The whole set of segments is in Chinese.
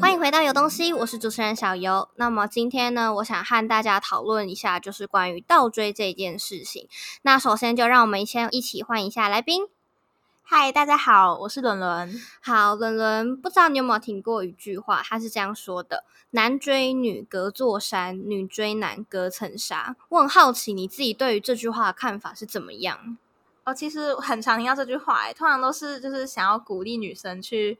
欢迎回到有东西，我是主持人小游。那么今天呢，我想和大家讨论一下，就是关于倒追这件事情。那首先就让我们先一起欢迎一下来宾。嗨，大家好，我是伦伦。好，伦伦，不知道你有没有听过一句话，他是这样说的：“男追女隔座山，女追男隔层纱。”我很好奇你自己对于这句话的看法是怎么样？哦，其实很常听到这句话，哎，通常都是就是想要鼓励女生去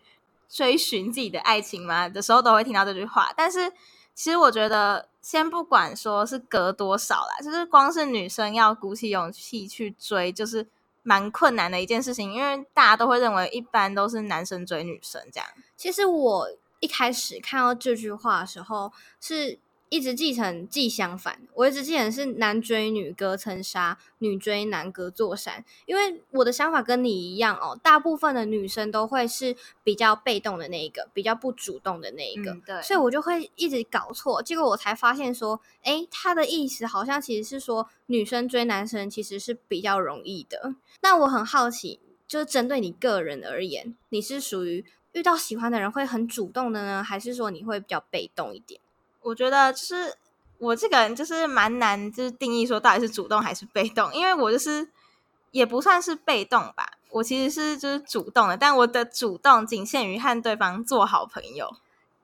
追寻自己的爱情嘛的时候，都会听到这句话。但是，其实我觉得，先不管说是隔多少啦，就是光是女生要鼓起勇气去追，就是。蛮困难的一件事情，因为大家都会认为一般都是男生追女生这样。其实我一开始看到这句话的时候是。一直继承既相反，我一直继承是男追女隔层纱，女追男隔座山。因为我的想法跟你一样哦，大部分的女生都会是比较被动的那一个，比较不主动的那一个，嗯、对，所以我就会一直搞错。结果我才发现说，诶，他的意思好像其实是说女生追男生其实是比较容易的。那我很好奇，就是针对你个人而言，你是属于遇到喜欢的人会很主动的呢，还是说你会比较被动一点？我觉得就是我这个人就是蛮难，就是定义说到底是主动还是被动，因为我就是也不算是被动吧，我其实是就是主动的，但我的主动仅限于和对方做好朋友，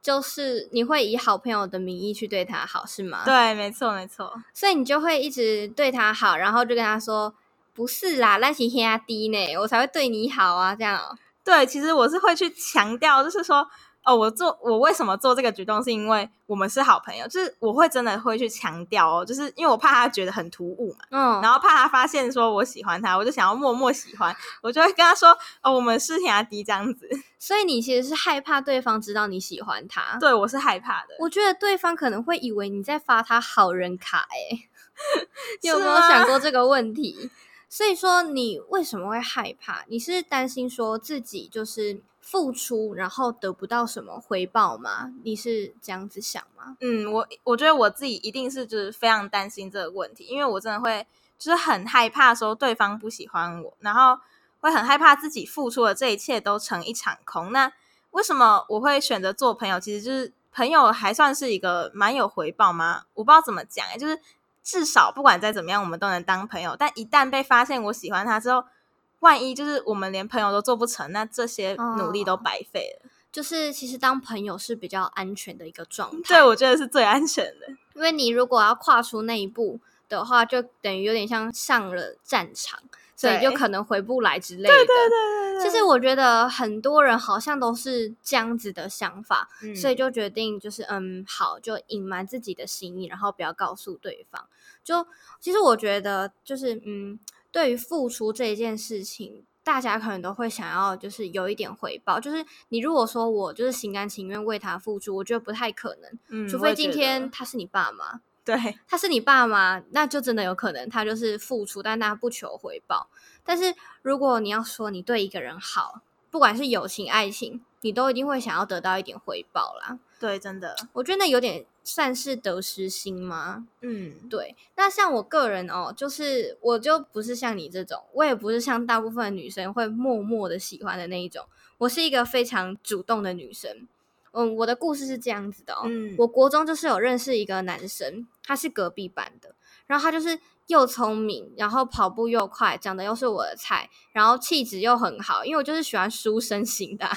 就是你会以好朋友的名义去对他好，是吗？对，没错，没错，所以你就会一直对他好，然后就跟他说不是啦，那是压低呢，我才会对你好啊，这样。对，其实我是会去强调，就是说。哦，我做我为什么做这个举动，是因为我们是好朋友，就是我会真的会去强调哦，就是因为我怕他觉得很突兀嘛，嗯，然后怕他发现说我喜欢他，我就想要默默喜欢，我就会跟他说哦，我们是兄弟这样子。所以你其实是害怕对方知道你喜欢他？对，我是害怕的。我觉得对方可能会以为你在发他好人卡，欸，哎，你有没有想过这个问题？所以说你为什么会害怕？你是担心说自己就是。付出然后得不到什么回报吗？你是这样子想吗？嗯，我我觉得我自己一定是就是非常担心这个问题，因为我真的会就是很害怕说对方不喜欢我，然后会很害怕自己付出的这一切都成一场空。那为什么我会选择做朋友？其实就是朋友还算是一个蛮有回报吗？我不知道怎么讲，就是至少不管再怎么样，我们都能当朋友。但一旦被发现我喜欢他之后，万一就是我们连朋友都做不成，那这些努力都白费了。哦，就是其实当朋友是比较安全的一个状态。对，我觉得是最安全的。因为你如果要跨出那一步的话，就等于有点像上了战场，所以就可能回不来之类的。对对对对对。其实我觉得很多人好像都是这样子的想法，嗯，所以就决定就是嗯，好，就隐瞒自己的心意，然后不要告诉对方。就其实我觉得就是嗯。对于付出这一件事情，大家可能都会想要，就是有一点回报。就是你如果说我就是心甘情愿为他付出，我觉得不太可能。嗯，除非今天他是你爸妈，对，他是你爸妈，那就真的有可能他就是付出，但他不求回报。但是如果你要说你对一个人好，不管是友情、爱情，你都一定会想要得到一点回报啦。对，真的，我觉得那有点算是得失心吗？嗯，对。那像我个人哦，就是我就不是像你这种，我也不是像大部分女生会默默的喜欢的那一种。我是一个非常主动的女生。嗯，我的故事是这样子的哦。嗯，我国中就是有认识一个男生，他是隔壁班的，然后他就是又聪明，然后跑步又快，长得又是我的菜，然后气质又很好，因为我就是喜欢书生型的。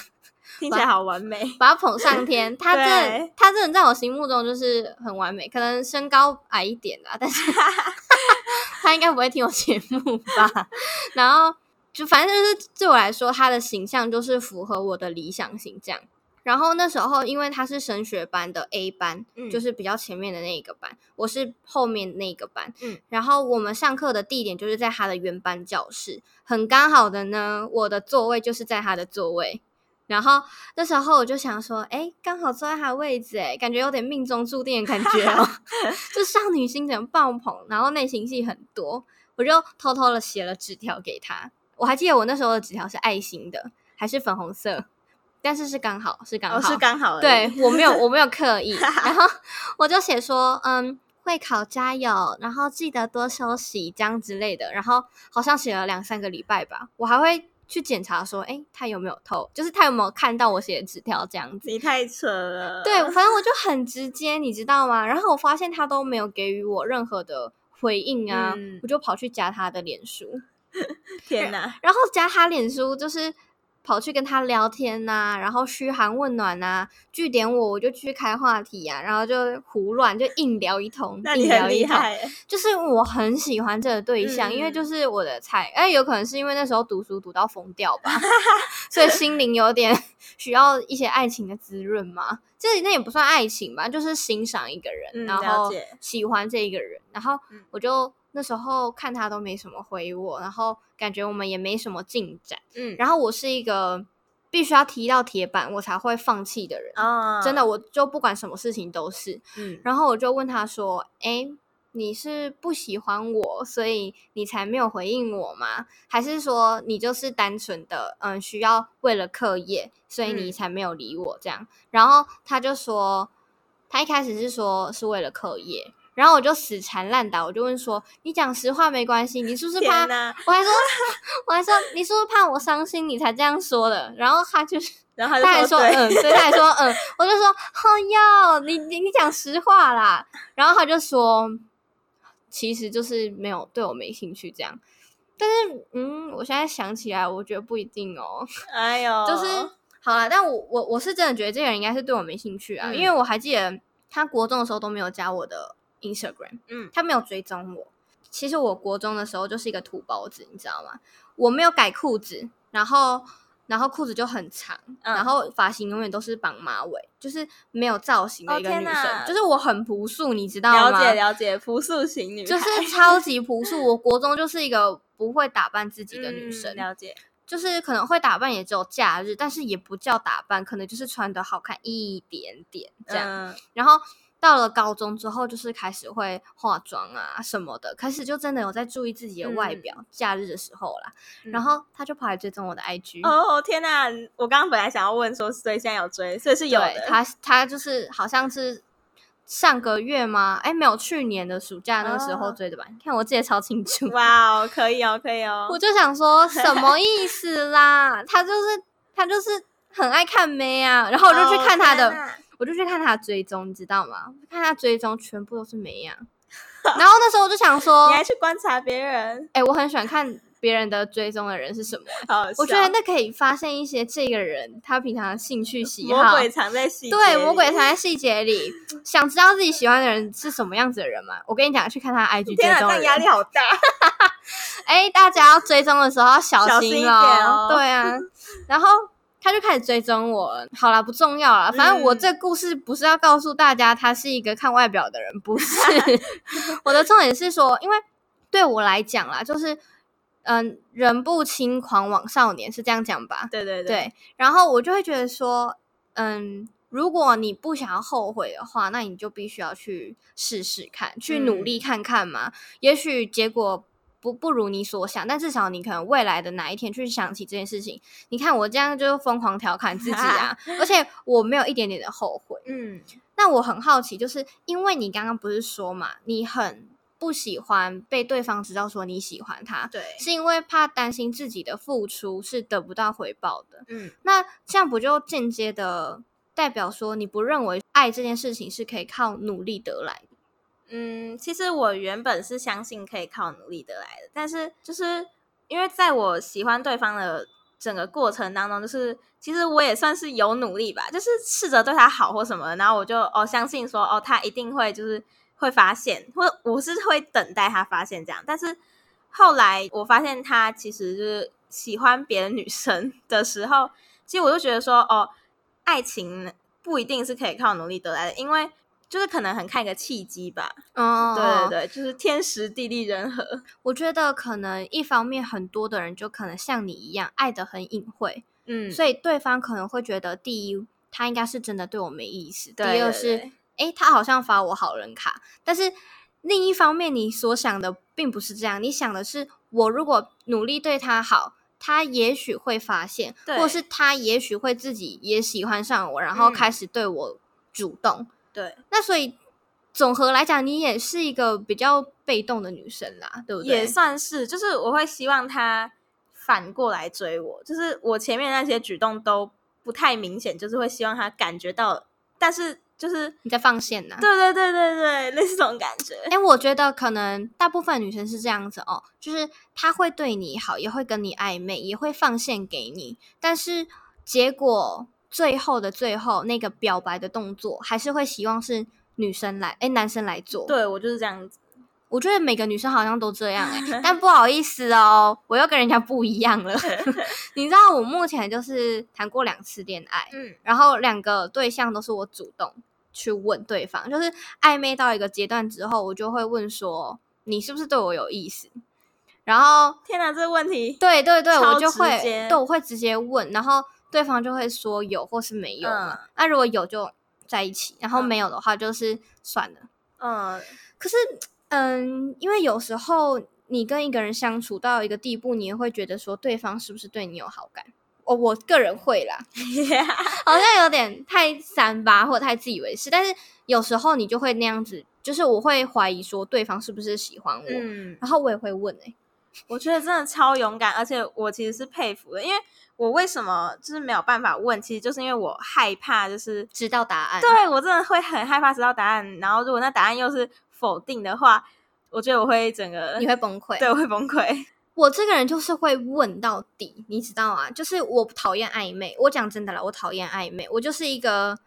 听起来好完美，把他捧上天。他这他这人在我心目中就是很完美，可能身高矮一点啦，但是 他应该不会听我节目吧？然后就反正就是对我来说，他的形象就是符合我的理想型这样。然后那时候因为他是升学班的 A 班，嗯，就是比较前面的那一个班，我是后面那个班，嗯。然后我们上课的地点就是在他的原班教室，很刚好的呢，我的座位就是在他的座位。然后那时候我就想说，哎，刚好坐在他的位置，哎，感觉有点命中注定的感觉哦，就少女心怎么爆棚，然后内心戏很多，我就偷偷的写了纸条给他。我还记得我那时候的纸条是爱心的，还是粉红色，但是是刚好是刚好、哦、是刚好，对，我没有 我没有刻意。然后我就写说，嗯，会考加油，然后记得多休息，这样之类的。然后好像写了两三个礼拜吧，我还会去检查说，哎，他有没有偷，就是他有没有看到我写的纸条这样子。你太扯了。对，反正我就很直接，你知道吗？然后我发现他都没有给予我任何的回应啊，嗯、我就跑去加他的脸书。天哪！然后加他脸书就是。跑去跟他聊天呐、啊，然后嘘寒问暖呐、啊，句点我我就去开话题呀、啊，然后就胡乱就硬聊一通，硬聊一通，就是我很喜欢这个对象，嗯、因为就是我的菜，哎，有可能是因为那时候读书读到疯掉吧，所以心灵有点需要一些爱情的滋润嘛，这那也不算爱情吧，就是欣赏一个人，嗯、然后喜欢这一个人，然后我就。那时候看他都没什么回我，然后感觉我们也没什么进展，嗯，然后我是一个必须要踢到铁板我才会放弃的人，啊，真的，我就不管什么事情都是，嗯，然后我就问他说，哎，你是不喜欢我，所以你才没有回应我吗？还是说你就是单纯的，嗯，需要为了课业，所以你才没有理我这样？嗯，然后他就说，他一开始是说是为了课业。然后我就死缠烂打，我就问说：“你讲实话没关系，你是不是怕？”我还说：“ 我还说你是不是怕我伤心，你才这样说的？”然后他就是，然后他，还说：“嗯，对，他还说嗯。”我就说：“哦哟，你你你讲实话啦。”然后他就说：“其实就是没有对我没兴趣这样。”但是嗯，我现在想起来，我觉得不一定哦。哎呦，就是好了，但我我我是真的觉得这个人应该是对我没兴趣啊，嗯、因为我还记得他国中的时候都没有加我的。Instagram，嗯，他没有追踪我。其实我国中的时候就是一个土包子，你知道吗？我没有改裤子，然后，然后裤子就很长，嗯、然后发型永远都是绑马尾，就是没有造型的一个女生。哦、就是我很朴素，你知道吗？了解了解，朴素型女，就是超级朴素。我国中就是一个不会打扮自己的女生，嗯、了解。就是可能会打扮，也只有假日，但是也不叫打扮，可能就是穿的好看一点点这样。嗯、然后。到了高中之后，就是开始会化妆啊什么的，开始就真的有在注意自己的外表。嗯、假日的时候啦，嗯、然后他就跑来追踪我的 IG。哦天哪！我刚刚本来想要问说，所以现在有追，所以是有的。他他就是好像是上个月吗？哎，没有，去年的暑假那个时候追的吧？你、哦、看我记得超清楚。哇哦，可以哦，可以哦。我就想说什 么意思啦？他就是他就是很爱看妹啊，然后我就去看他的。哦我就去看他的追踪，你知道吗？看他追踪全部都是美样，然后那时候我就想说，你还去观察别人？哎、欸，我很喜欢看别人的追踪的人是什么，好，我觉得那可以发现一些这个人他平常的兴趣喜好，魔鬼藏在细节，对，魔鬼藏在细节里。想知道自己喜欢的人是什么样子的人吗？我跟你讲，去看他 IG 追踪。天啊，压力好大！哎、欸，大家要追踪的时候要小心，小心哦。对啊，然后。他就开始追踪我，好啦，不重要啦，反正我这故事不是要告诉大家他是一个看外表的人，不是。我的重点是说，因为对我来讲啦，就是嗯，人不轻狂枉少年是这样讲吧？对对对，对。然后我就会觉得说，嗯，如果你不想要后悔的话，那你就必须要去试试看，去努力看看嘛，嗯、也许结果。不不如你所想，但至少你可能未来的哪一天去想起这件事情，你看我这样就疯狂调侃自己啊，而且我没有一点点的后悔。嗯，那我很好奇，就是因为你刚刚不是说嘛，你很不喜欢被对方知道说你喜欢他，对，是因为怕担心自己的付出是得不到回报的。嗯，那这样不就间接的代表说你不认为爱这件事情是可以靠努力得来的？嗯，其实我原本是相信可以靠努力得来的，但是就是因为在我喜欢对方的整个过程当中，就是其实我也算是有努力吧，就是试着对他好或什么，然后我就哦相信说哦他一定会就是会发现，或我是会等待他发现这样，但是后来我发现他其实就是喜欢别的女生 的时候，其实我就觉得说哦，爱情不一定是可以靠努力得来的，因为。就是可能很看一个契机吧，哦，对对对，就是天时地利人和。我觉得可能一方面很多的人就可能像你一样爱的很隐晦，嗯，所以对方可能会觉得第一他应该是真的对我没意思，对对对，第二是诶他好像发我好人卡，但是另一方面你所想的并不是这样，你想的是我如果努力对他好，他也许会发现，对或是他也许会自己也喜欢上我，然后开始对我主动。对，那所以总和来讲，你也是一个比较被动的女生啦，对不对？也算是，就是我会希望他反过来追我，就是我前面那些举动都不太明显，就是会希望他感觉到，但是就是你在放线呢、啊？对对对对对，类似这种感觉。哎，我觉得可能大部分女生是这样子哦，就是她会对你好，也会跟你暧昧，也会放线给你，但是结果最后的最后，那个表白的动作，还是会希望是。女生来，哎，男生来做。对，我就是这样子。我觉得每个女生好像都这样哎，但不好意思哦，我又跟人家不一样了。你知道，我目前就是谈过两次恋爱，嗯，然后两个对象都是我主动去问对方，就是暧昧到一个阶段之后，我就会问说，你是不是对我有意思？然后，天哪，这个问题，对对对，我就会，对，我会直接问，然后对方就会说有或是没有嘛。那如果有就。在一起，然后没有的话就是算了。嗯，可是，嗯，因为有时候你跟一个人相处到一个地步，你也会觉得说对方是不是对你有好感？哦，我个人会啦 好像有点太三八或者太自以为是。但是有时候你就会那样子，就是我会怀疑说对方是不是喜欢我，嗯，然后我也会问哎、欸，我觉得真的超勇敢，而且我其实是佩服的，因为。我为什么就是没有办法问？其实就是因为我害怕，就是知道答案。对，我真的会很害怕知道答案。然后如果那答案又是否定的话，我觉得我会整个你会崩溃，对，我会崩溃。我这个人就是会问到底，你知道吗？就是我讨厌暧昧。我讲真的啦，我讨厌暧昧。我就是一个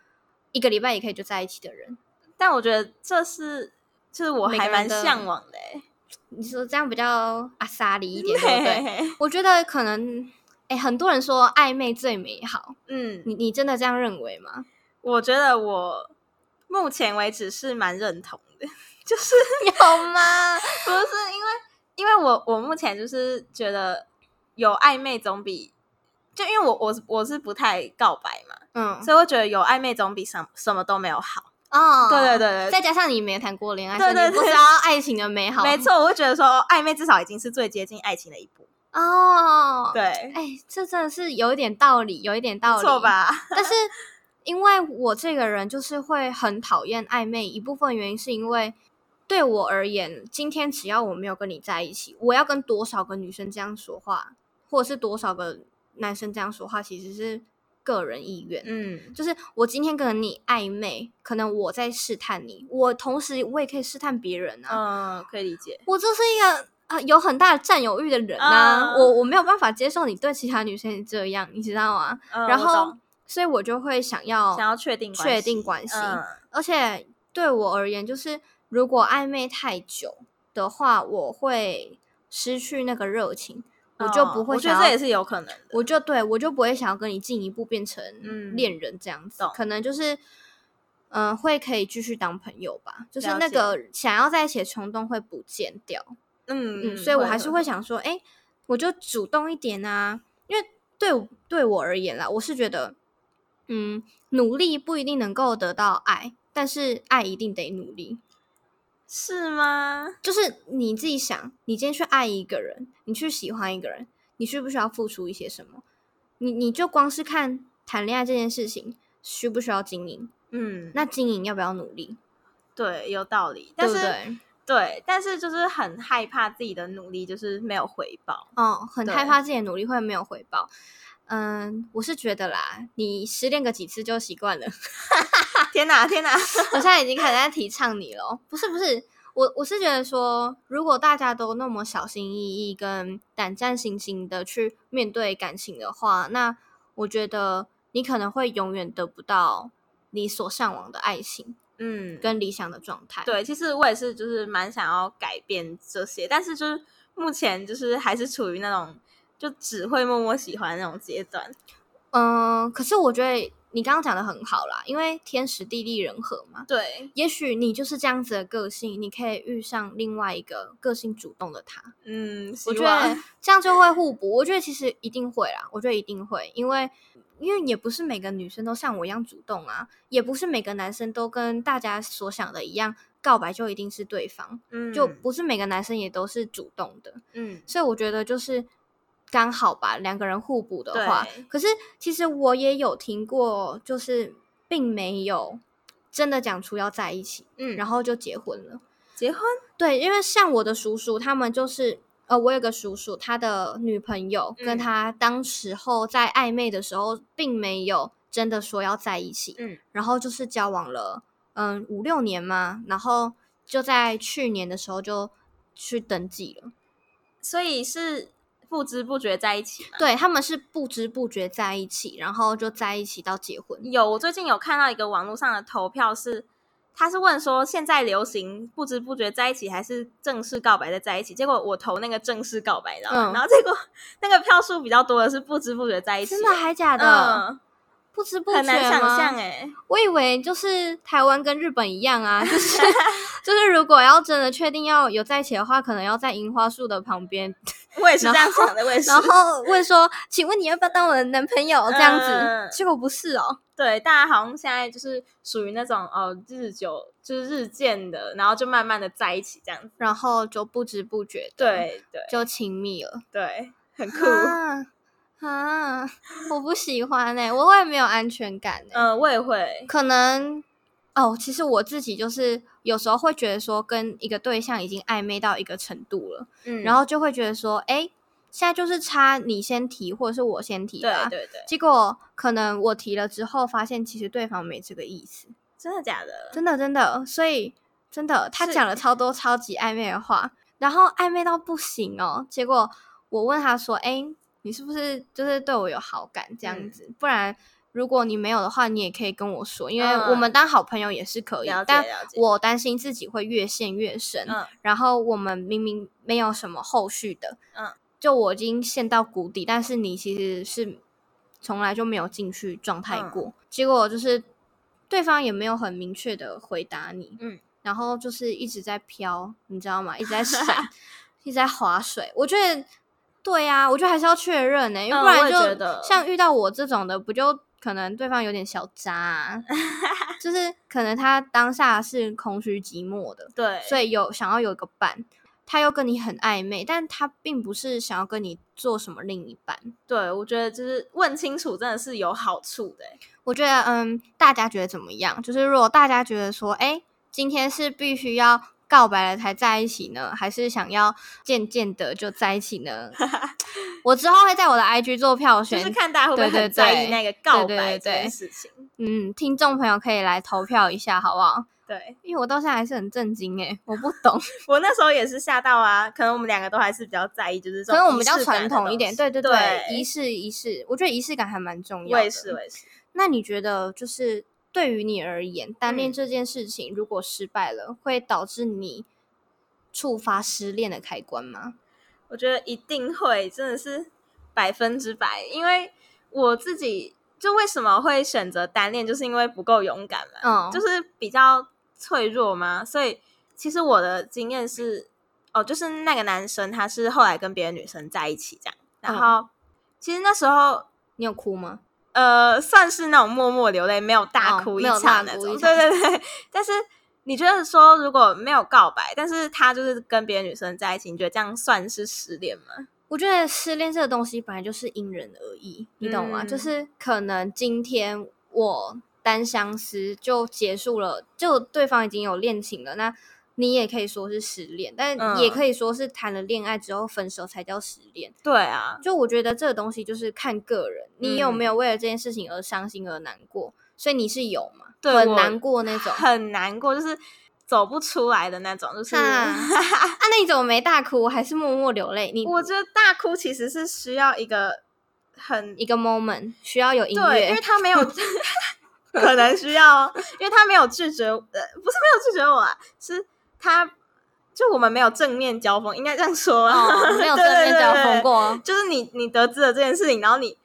一个礼拜也可以就在一起的人。但我觉得这是就是我还蛮向往的。你说这样比较阿莎里一点，对不对？我觉得可能。哎，很多人说暧昧最美好，嗯，你你真的这样认为吗？我觉得我目前为止是蛮认同的，就是 有吗？不是因为，因为我我目前就是觉得有暧昧总比，就因为我我我是不太告白嘛，嗯，所以我觉得有暧昧总比什什么都没有好哦。对对对对，再加上你没谈过恋爱，对对对，不知道爱情的美好，没错，我会觉得说暧昧至少已经是最接近爱情的一步。哦，对，哎，这真的是有一点道理，有一点道理，错吧？但是因为我这个人就是会很讨厌暧昧，一部分原因是因为对我而言，今天只要我没有跟你在一起，我要跟多少个女生这样说话，或者是多少个男生这样说话，其实是个人意愿。嗯，就是我今天跟你暧昧，可能我在试探你，我同时我也可以试探别人啊。嗯，可以理解。我就是一个。啊，有很大的占有欲的人呐、啊，uh, 我我没有办法接受你对其他女生也这样，你知道吗？Uh, 然后，所以我就会想要想要确定确定关系，uh, 而且对我而言，就是如果暧昧太久的话，我会失去那个热情，uh, 我就不会想要。我觉得这也是有可能的。我就对我就不会想要跟你进一步变成恋人这样子，嗯、可能就是嗯、呃，会可以继续当朋友吧，就是那个想要在一起的冲动会不见掉。嗯嗯，所以我还是会想说，哎，我就主动一点啊，因为对对我而言啦，我是觉得，嗯，努力不一定能够得到爱，但是爱一定得努力，是吗？就是你自己想，你今天去爱一个人，你去喜欢一个人，你需不需要付出一些什么？你你就光是看谈恋爱这件事情，需不需要经营？嗯，那经营要不要努力？对，有道理，但是对不对？对，但是就是很害怕自己的努力就是没有回报。哦，很害怕自己的努力会没有回报。嗯，我是觉得啦，你失恋个几次就习惯了。天哪，天哪！我现在已经开始在提倡你了。不是不是，我我是觉得说，如果大家都那么小心翼翼跟胆战心惊的去面对感情的话，那我觉得你可能会永远得不到你所向往的爱情。嗯，跟理想的状态。对，其实我也是，就是蛮想要改变这些，但是就是目前就是还是处于那种就只会默默喜欢那种阶段。嗯，可是我觉得你刚刚讲的很好啦，因为天时地利人和嘛。对，也许你就是这样子的个性，你可以遇上另外一个个性主动的他。嗯，我觉得 这样就会互补。我觉得其实一定会啦，我觉得一定会，因为。因为也不是每个女生都像我一样主动啊，也不是每个男生都跟大家所想的一样，告白就一定是对方，嗯，就不是每个男生也都是主动的，嗯，所以我觉得就是刚好吧，两个人互补的话。可是其实我也有听过，就是并没有真的讲出要在一起，嗯，然后就结婚了。结婚？对，因为像我的叔叔，他们就是呃，我有个叔叔，他的女朋友跟他当时候在暧昧的时候，并没有真的说要在一起，嗯，然后就是交往了嗯五六年嘛，然后就在去年的时候就去登记了，所以是。不知不觉在一起，对，他们是不知不觉在一起，然后就在一起到结婚。有，我最近有看到一个网络上的投票是，是他是问说现在流行不知不觉在一起，还是正式告白的在一起？结果我投那个正式告白，的、嗯、然后结果 那个票数比较多的是不知不觉在一起，真的还假的？嗯不知不觉很难想象哎，我以为就是台湾跟日本一样啊，就是 就是如果要真的确定要有在一起的话，可能要在樱花树的旁边。我也是这样想的，我也是。然后问说：“请问你要不要当我的男朋友？”这样子，嗯、结果不是哦。对，大家好像现在就是属于那种哦，日久就是日渐的，然后就慢慢的在一起这样子，然后就不知不觉对对就亲密了，对，很酷。啊啊，我不喜欢哎、欸，我会没有安全感哎、欸。嗯，我也会。可能哦，其实我自己就是有时候会觉得说，跟一个对象已经暧昧到一个程度了，嗯，然后就会觉得说，哎，现在就是差你先提，或者是我先提吧。对对对。结果可能我提了之后，发现其实对方没这个意思。真的假的？真的真的。所以真的，他讲了超多超级暧昧的话，然后暧昧到不行哦。结果我问他说，哎。你是不是就是对我有好感这样子？嗯、不然如果你没有的话，你也可以跟我说，因为我们当好朋友也是可以。嗯、但我担心自己会越陷越深。嗯、然后我们明明没有什么后续的，嗯，就我已经陷到谷底，但是你其实是从来就没有进去状态过。嗯、结果就是对方也没有很明确的回答你，嗯，然后就是一直在飘，你知道吗？一直在闪，一直在划水。我觉得。对呀、啊，我觉得还是要确认呢、欸，因为不然就像遇到我这种的，不就可能对方有点小渣、啊，就是可能他当下是空虚寂寞的，对，所以有想要有一个伴，他又跟你很暧昧，但他并不是想要跟你做什么另一半。对，我觉得就是问清楚真的是有好处的、欸。我觉得，嗯，大家觉得怎么样？就是如果大家觉得说，哎，今天是必须要。告白了才在一起呢，还是想要渐渐的就在一起呢？我之后会在我的 IG 做票选，就是看大家会不会很在意那个告白这件事情。嗯，听众朋友可以来投票一下，好不好？对，因为我到现在还是很震惊诶，我不懂。我那时候也是吓到啊，可能我们两个都还是比较在意，就是这种可能我们比较传统一点。对对对，仪式仪式，我觉得仪式感还蛮重要的。我也是，我也是。那你觉得就是？对于你而言，单恋这件事情如果失败了，嗯、会导致你触发失恋的开关吗？我觉得一定会，真的是百分之百。因为我自己就为什么会选择单恋，就是因为不够勇敢嘛，嗯，就是比较脆弱嘛。所以其实我的经验是，哦，就是那个男生他是后来跟别的女生在一起这样，然后、嗯、其实那时候你有哭吗？呃，算是那种默默流泪，没有大哭一场那种。对对对，但是你觉得说如果没有告白，但是他就是跟别的女生在一起，你觉得这样算是失恋吗？我觉得失恋这个东西本来就是因人而异，你懂吗？嗯、就是可能今天我单相思就结束了，就对方已经有恋情了，那。你也可以说是失恋，但也可以说是谈了恋爱之后分手才叫失恋。对啊，就我觉得这个东西就是看个人，你有没有为了这件事情而伤心而难过？所以你是有嘛？对，很难过那种，很难过，就是走不出来的那种。就是啊，那你怎么没大哭，还是默默流泪？你我觉得大哭其实是需要一个很一个 moment，需要有音乐，对，因为他没有，可能需要，因为他没有拒绝，呃，不是没有拒绝我啊，是。他就我们没有正面交锋，应该这样说啊，哦，没有正面交锋过。对对对对，就是你你得知了这件事情，然后你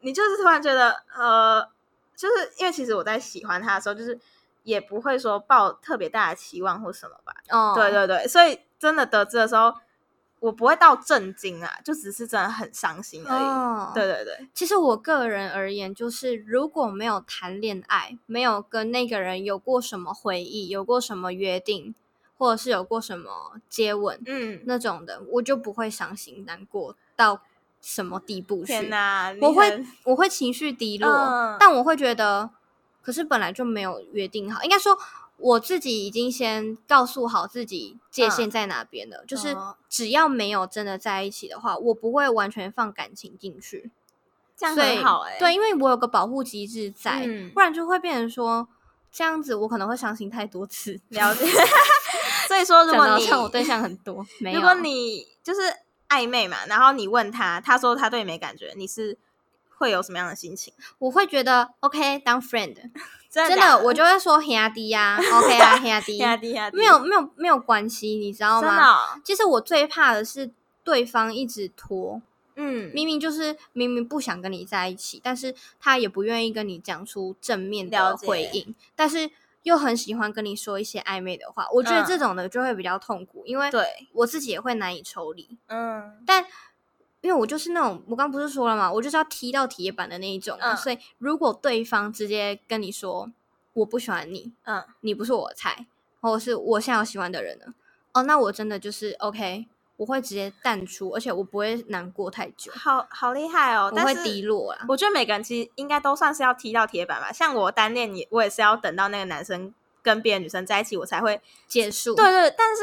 你就是突然觉得呃，就是因为其实我在喜欢他的时候，就是也不会说抱特别大的期望或什么吧。哦，对对对，所以真的得知的时候，我不会到震惊啊，就只是真的很伤心而已。哦，对对对，其实我个人而言，就是如果没有谈恋爱，没有跟那个人有过什么回忆，有过什么约定。或者是有过什么接吻，嗯，那种的，我就不会伤心难过到什么地步去。天哪，我会我会情绪低落，嗯、但我会觉得可是本来就没有约定好，应该说我自己已经先告诉好自己界限在哪边了，嗯、就是只要没有真的在一起的话，我不会完全放感情进去。这样很好哎、欸，对，因为我有个保护机制在，嗯、不然就会变成说这样子，我可能会伤心太多次。了解。所以说，如果你像我对象很多，如果你就是暧昧嘛，然后你问他，他说他对你没感觉，你是会有什么样的心情？我会觉得 OK，当 friend，真的，真的，我就会说兄弟呀，OK 啊，兄弟，兄弟兄弟，没有没有没有关系，你知道吗？真的、哦，其实我最怕的是对方一直拖。嗯，明明就是明明不想跟你在一起，但是他也不愿意跟你讲出正面的回应，但是又很喜欢跟你说一些暧昧的话。我觉得这种的就会比较痛苦，嗯、因为对我自己也会难以抽离。嗯，但因为我就是那种，我刚不是说了嘛？我就是要踢到铁板的那一种，嗯、所以如果对方直接跟你说我不喜欢你，嗯，你不是我的菜，或者是我现在有喜欢的人了，哦，那我真的就是 OK。我会直接淡出，而且我不会难过太久。好好厉害哦！但是我会低落啊。我觉得每个人其实应该都算是要踢到铁板吧。像我单恋你，我也是要等到那个男生跟别的女生在一起，我才会结束。对对，但是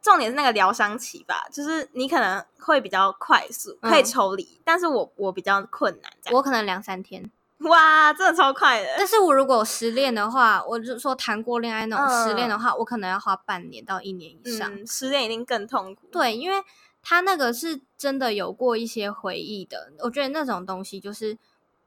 重点是那个疗伤期吧，就是你可能会比较快速可以抽离，嗯、但是我我比较困难，我可能两三天。哇，真的超快的！但是我如果失恋的话，我就说谈过恋爱那种失恋的话，嗯、我可能要花半年到一年以上。嗯、失恋一定更痛苦。对，因为他那个是真的有过一些回忆的，我觉得那种东西就是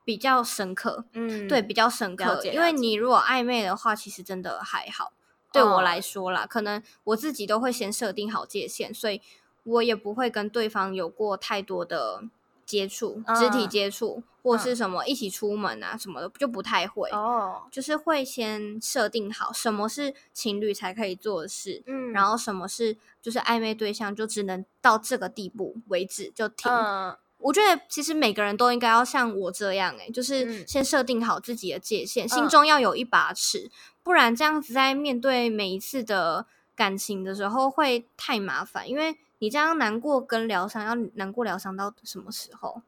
比较深刻。嗯，对，比较深刻。了解了解。因为你如果暧昧的话，其实真的还好。对我来说啦，哦、可能我自己都会先设定好界限，所以我也不会跟对方有过太多的。接触肢体接触，嗯、或是什么一起出门啊什么的，就不太会哦。就是会先设定好什么是情侣才可以做的事，嗯，然后什么是就是暧昧对象，就只能到这个地步为止就停。嗯、我觉得其实每个人都应该要像我这样、欸，诶，就是先设定好自己的界限，嗯、心中要有一把尺，不然这样子在面对每一次的感情的时候会太麻烦，因为。你这样难过跟疗伤，要难过疗伤到什么时候？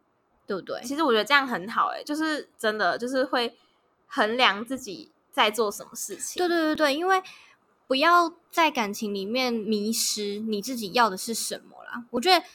对不对？其实我觉得这样很好、欸，诶，就是真的，就是会衡量自己在做什么事情。对对对对，因为不要在感情里面迷失你自己要的是什么啦。我觉得。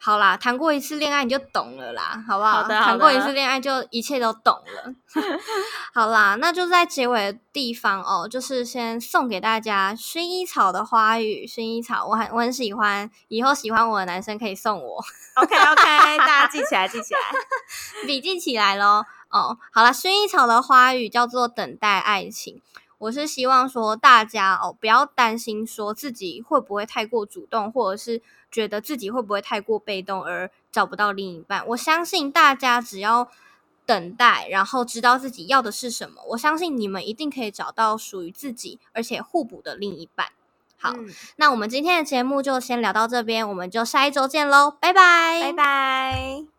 好啦，谈过一次恋爱你就懂了啦，好不好？好的，好的。谈过一次恋爱就一切都懂了。好啦，那就在结尾的地方哦，就是先送给大家薰衣草的花语。薰衣草，我很我很喜欢，以后喜欢我的男生可以送我。OK OK，大家记起来，记起来，笔记起来咯。哦，好啦，薰衣草的花语叫做等待爱情。我是希望说大家哦，不要担心说自己会不会太过主动，或者是。觉得自己会不会太过被动而找不到另一半？我相信大家只要等待，然后知道自己要的是什么，我相信你们一定可以找到属于自己而且互补的另一半。好，嗯、那我们今天的节目就先聊到这边，我们就下一周见喽，拜拜，拜拜。